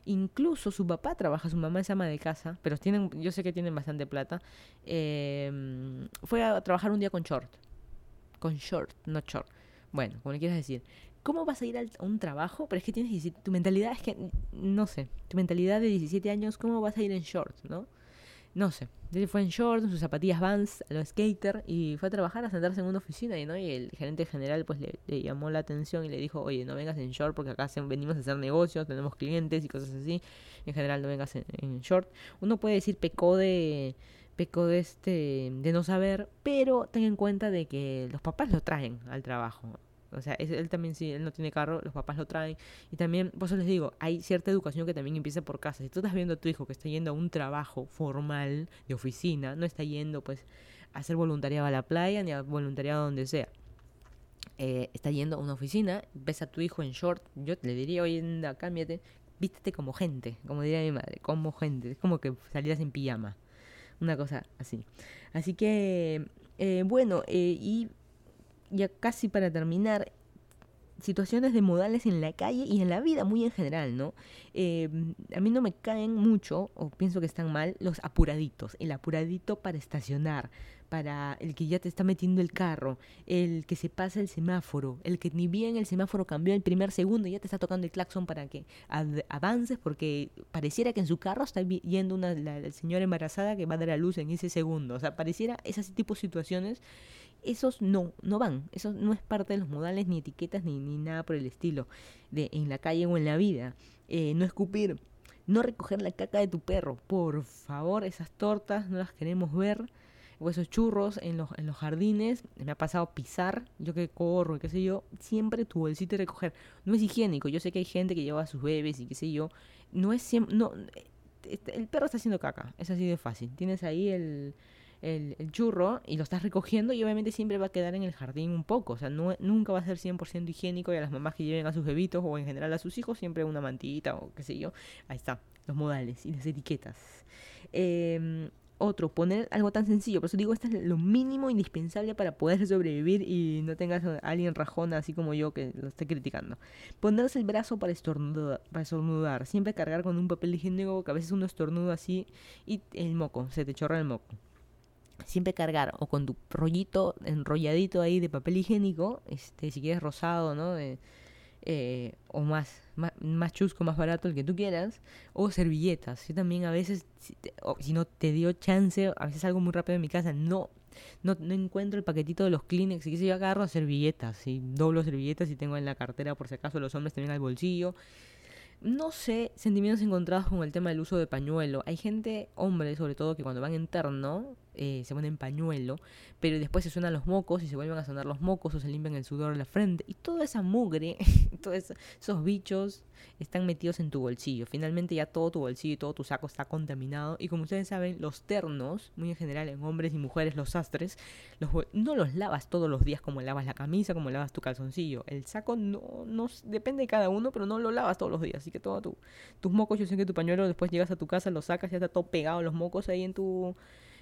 B: incluso su papá trabaja, su mamá es ama de casa, pero tienen, yo sé que tienen bastante plata, em, fue a trabajar un día con short. Con short, no short. Bueno, como le quieras decir. ¿Cómo vas a ir a un trabajo? Pero es que tienes tu mentalidad es que, no sé, tu mentalidad de 17 años, ¿cómo vas a ir en short, no? No sé, él fue en short, en sus zapatillas Vans, a los skater, y fue a trabajar, a sentarse en una oficina, y, ¿no? y el gerente general pues le, llamó la atención y le dijo, oye, no vengas en short porque acá venimos a hacer negocios, tenemos clientes y cosas así, en general no vengas en, short. Uno puede decir pecó de pecó de este de no saber, pero ten en cuenta de que los papás lo traen al trabajo. O sea, él también, si él no tiene carro, los papás lo traen. Y también, por eso les digo, hay cierta educación que también empieza por casa. Si tú estás viendo a tu hijo que está yendo a un trabajo formal de oficina, no está yendo pues a hacer voluntariado a la playa ni a voluntariado donde sea. Eh, está yendo a una oficina, ves a tu hijo en short, yo le diría, oye, anda, cámbiate, vístete como gente, como diría mi madre, como gente, es como que salieras en pijama, una cosa así. Así que, eh, bueno, eh, y ya casi para terminar, situaciones de modales en la calle y en la vida muy en general, ¿no? Eh, a mí no me caen mucho, o pienso que están mal, los apuraditos. El apuradito para estacionar, para el que ya te está metiendo el carro, el que se pasa el semáforo, el que ni bien el semáforo cambió el primer segundo y ya te está tocando el claxon para que avances porque pareciera que en su carro está yendo una la, señora embarazada que va a dar a luz en ese segundo. O sea, pareciera esas tipo de situaciones esos no, no van, eso no es parte de los modales ni etiquetas ni, ni nada por el estilo, de en la calle o en la vida. Eh, no escupir, no recoger la caca de tu perro, por favor, esas tortas no las queremos ver, o esos churros en los, en los jardines, me ha pasado pisar, yo que corro, qué sé yo, siempre tu bolsito de recoger. No es higiénico, yo sé que hay gente que lleva a sus bebés y qué sé yo, no es siempre, no, eh, el perro está haciendo caca, es así de fácil, tienes ahí el el, churro y lo estás recogiendo y obviamente siempre va a quedar en el jardín un poco. O sea, no, nunca va a ser 100% higiénico y a las mamás que lleven a sus bebitos o en general a sus hijos siempre una mantita o qué sé yo. Ahí está, los modales y las etiquetas. Em, otro, poner algo tan sencillo. Por eso digo, esto es lo mínimo indispensable para poder sobrevivir y no tengas a alguien rajona así como yo que lo esté criticando. Ponerse el brazo para estornudar, para estornudar. Siempre cargar con un papel higiénico que a veces uno estornuda así y el moco, se te chorra el moco siempre cargar o con tu rollito enrolladito ahí de papel higiénico, este, si quieres rosado, ¿no? Eh, o más, más, chusco, más barato, el que tú quieras, o servilletas. Yo también a veces, si, si no te dio chance, a veces algo muy rápido en mi casa, no, no, no encuentro el paquetito de los Kleenex, y que se yo agarro servilletas, y doblo servilletas y tengo en la cartera por si acaso los hombres también al bolsillo no sé, sentimientos encontrados con el tema del uso de pañuelo. Hay gente, hombres sobre todo, que cuando van en terno eh, se ponen pañuelo, pero después se suenan los mocos y se vuelven a sonar los mocos o se limpian el sudor de la frente. Y toda esa mugre, todos esos bichos están metidos en tu bolsillo. Finalmente ya todo tu bolsillo y todo tu saco está contaminado. Y como ustedes saben, los ternos, muy en general en hombres y mujeres, los sastres, los, no los lavas todos los días como lavas la camisa, como lavas tu calzoncillo. El saco no, no depende de cada uno, pero no lo lavas todos los días. Así que todos tu, tus mocos, yo sé que tu pañuelo después llegas a tu casa, lo sacas, ya está todo pegado los mocos ahí en tu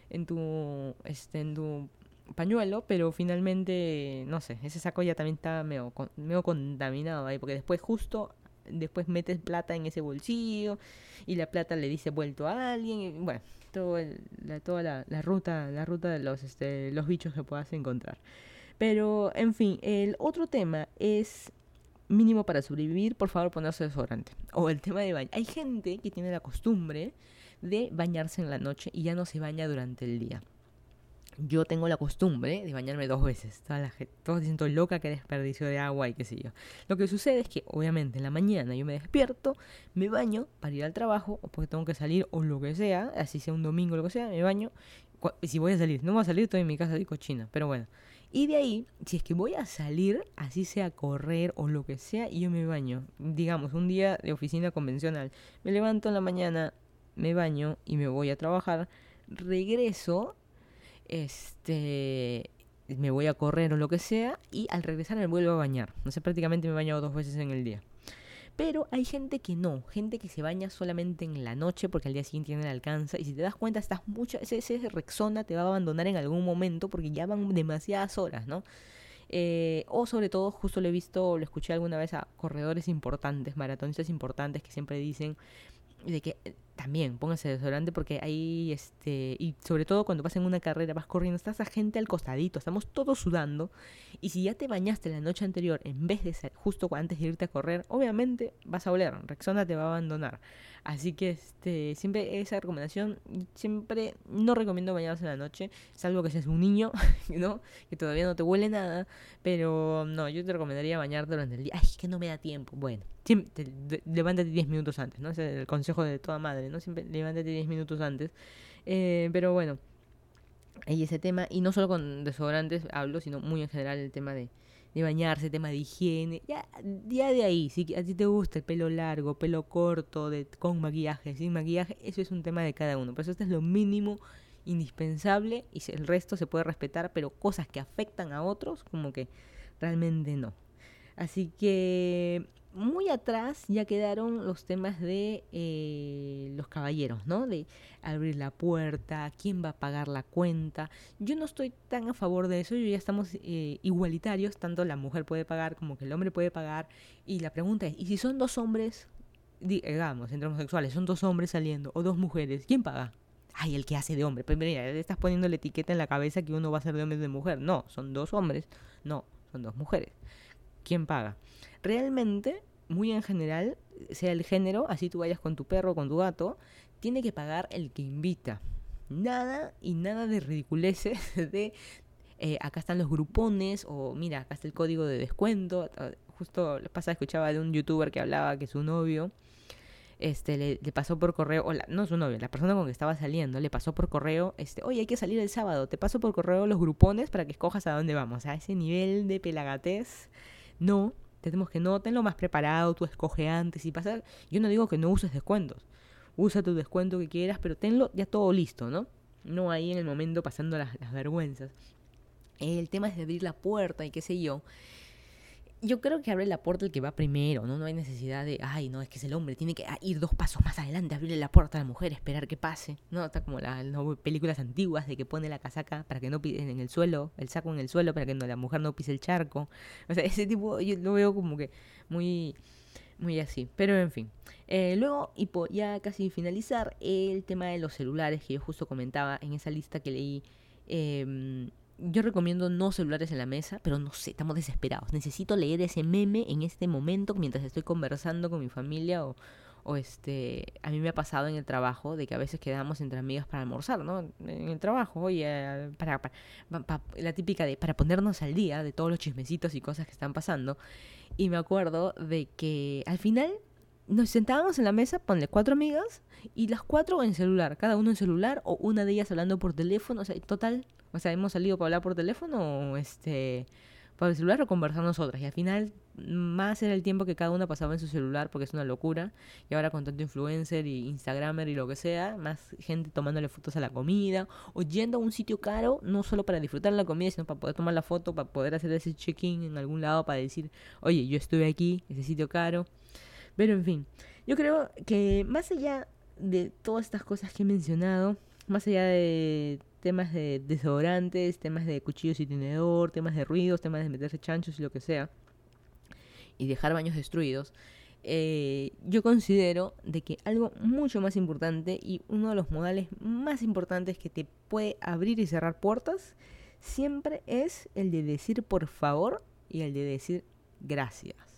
B: en tu, este, en tu pañuelo, pero finalmente, no sé, ese saco ya también está medio, medio contaminado ahí, porque después justo, después metes plata en ese bolsillo y la plata le dice vuelto a alguien, y, bueno, todo la, toda la, la, ruta, la ruta de los, este, los bichos que puedas encontrar. Pero, en fin, el otro tema es mínimo para sobrevivir, por favor ponerse desodorante. O el tema de baño. Hay gente que tiene la costumbre de bañarse en la noche y ya no se baña durante el día. Yo tengo la costumbre de bañarme dos veces. Toda la gente, dicen loca que desperdicio de agua y qué sé yo. Lo que sucede es que, obviamente, en la mañana yo me despierto, me baño para ir al trabajo, o porque tengo que salir, o lo que sea, así sea un domingo o lo que sea, me baño. Si voy a salir, no voy a salir, estoy en mi casa de cochina, pero bueno. Y de ahí, si es que voy a salir, así sea correr o lo que sea, y yo me baño. Digamos, un día de oficina convencional. Me levanto en la mañana, me baño y me voy a trabajar, regreso, este, me voy a correr o lo que sea y al regresar me vuelvo a bañar. No sé, prácticamente me baño dos veces en el día. Pero hay gente que no, gente que se baña solamente en la noche porque al día siguiente tiene alcanza. Y si te das cuenta, estás mucho, ese, Rexona te va a abandonar en algún momento porque ya van demasiadas horas, ¿no? Eh, o sobre todo, justo lo he visto, lo escuché alguna vez a corredores importantes, maratonistas importantes que siempre dicen de que también póngase desodorante porque ahí, este, y sobre todo cuando vas en una carrera, vas corriendo, estás a gente al costadito, estamos todos sudando, y si ya te bañaste la noche anterior en vez de ser justo antes de irte a correr, obviamente vas a oler, Rexona te va a abandonar. Así que este, siempre esa recomendación, siempre no recomiendo bañarse en la noche, salvo que seas un niño, ¿no? Que todavía no te huele nada, pero no, yo te recomendaría bañarte durante el día. Ay, que no me da tiempo. Bueno, levántate 10 minutos antes, ¿no? Ese es el consejo de toda madre, ¿no? Siempre levántate 10 minutos antes. Eh, pero bueno, hay ese tema, y no solo con desodorantes hablo, sino muy en general el tema de de bañarse, tema de higiene, ya, ya de ahí, si a ti te gusta el pelo largo, pelo corto, con maquillaje, sin maquillaje, eso es un tema de cada uno. Por eso esto es lo mínimo indispensable y el resto se puede respetar, pero cosas que afectan a otros, como que realmente no. Así que muy atrás ya quedaron los temas de eh, los caballeros, ¿no? De abrir la puerta, quién va a pagar la cuenta. Yo no estoy tan a favor de eso, yo ya estamos eh, igualitarios, tanto la mujer puede pagar como que el hombre puede pagar. Y la pregunta es, ¿y si son dos hombres, digamos, entre homosexuales, son dos hombres saliendo o dos mujeres, ¿quién paga? Ay, el que hace de hombre. Pues mira, le estás poniendo la etiqueta en la cabeza que uno va a ser de hombre y de mujer. No, son dos hombres. No, son dos mujeres. ¿Quién paga? Realmente, muy en general, sea el género, así tú vayas con tu perro con tu gato, tiene que pagar el que invita. Nada y nada de ridiculeces de eh, acá están los grupones o mira, acá está el código de descuento. Justo la pasada escuchaba de un youtuber que hablaba que su novio este, le, pasó por correo, o no su novio, la persona con que estaba saliendo, le pasó por correo, este, oye, hay que salir el sábado, te paso por correo los grupones para que escojas a dónde vamos. A ese nivel de pelagatez, no, tenemos que no, tenlo más preparado, tú escoge antes y pasa. Yo no digo que no uses descuentos, usa tu descuento que quieras, pero tenlo ya todo listo, ¿no? No ahí en el momento pasando las, las vergüenzas. El tema es de abrir la puerta y qué sé yo yo creo que abre la puerta el que va primero, ¿no? No hay necesidad de, ay, no, es que es el hombre, tiene que ir dos pasos más adelante, abrirle la puerta a la mujer, esperar que pase, ¿no? Está como las películas antiguas de que pone la casaca para que no pise en el suelo, el saco en el suelo para que no, la mujer no pise el charco. O sea, ese tipo yo lo veo como que muy, muy así. Pero en fin. Eh, luego, y ya casi finalizar, el tema de los celulares que yo justo comentaba en esa lista que leí. Eh, yo recomiendo no celulares en la mesa, pero no sé, estamos desesperados. Necesito leer ese meme en este momento mientras estoy conversando con mi familia o, o este, a mí me ha pasado en el trabajo de que a veces quedamos entre amigas para almorzar, ¿no? En el trabajo, oye, para, la típica de para ponernos al día de todos los chismecitos y cosas que están pasando. Y me acuerdo de que al final nos sentábamos en la mesa, ponle cuatro amigas y las cuatro en celular, cada uno en celular o una de ellas hablando por teléfono, o sea, total o sea, hemos salido para hablar por teléfono este, por el celular o conversar nosotras. Y al final, más era el tiempo que cada una pasaba en su celular porque es una locura. Y ahora con tanto influencer y Instagramer y lo que sea, más gente tomándole fotos a la comida o yendo a un sitio caro, no solo para disfrutar la comida, sino para poder tomar la foto, para poder hacer ese check-in en algún lado, para decir, oye, yo estuve aquí, ese sitio caro. Pero en fin, yo creo que más allá de todas estas cosas que he mencionado, más allá de temas de desodorantes, temas de cuchillos y tenedor, temas de ruidos, temas de meterse chanchos y lo que sea, y dejar baños destruidos, eh, yo considero de que algo mucho más importante y uno de los modales más importantes que te puede abrir y cerrar puertas siempre es el de decir por favor y el de decir gracias.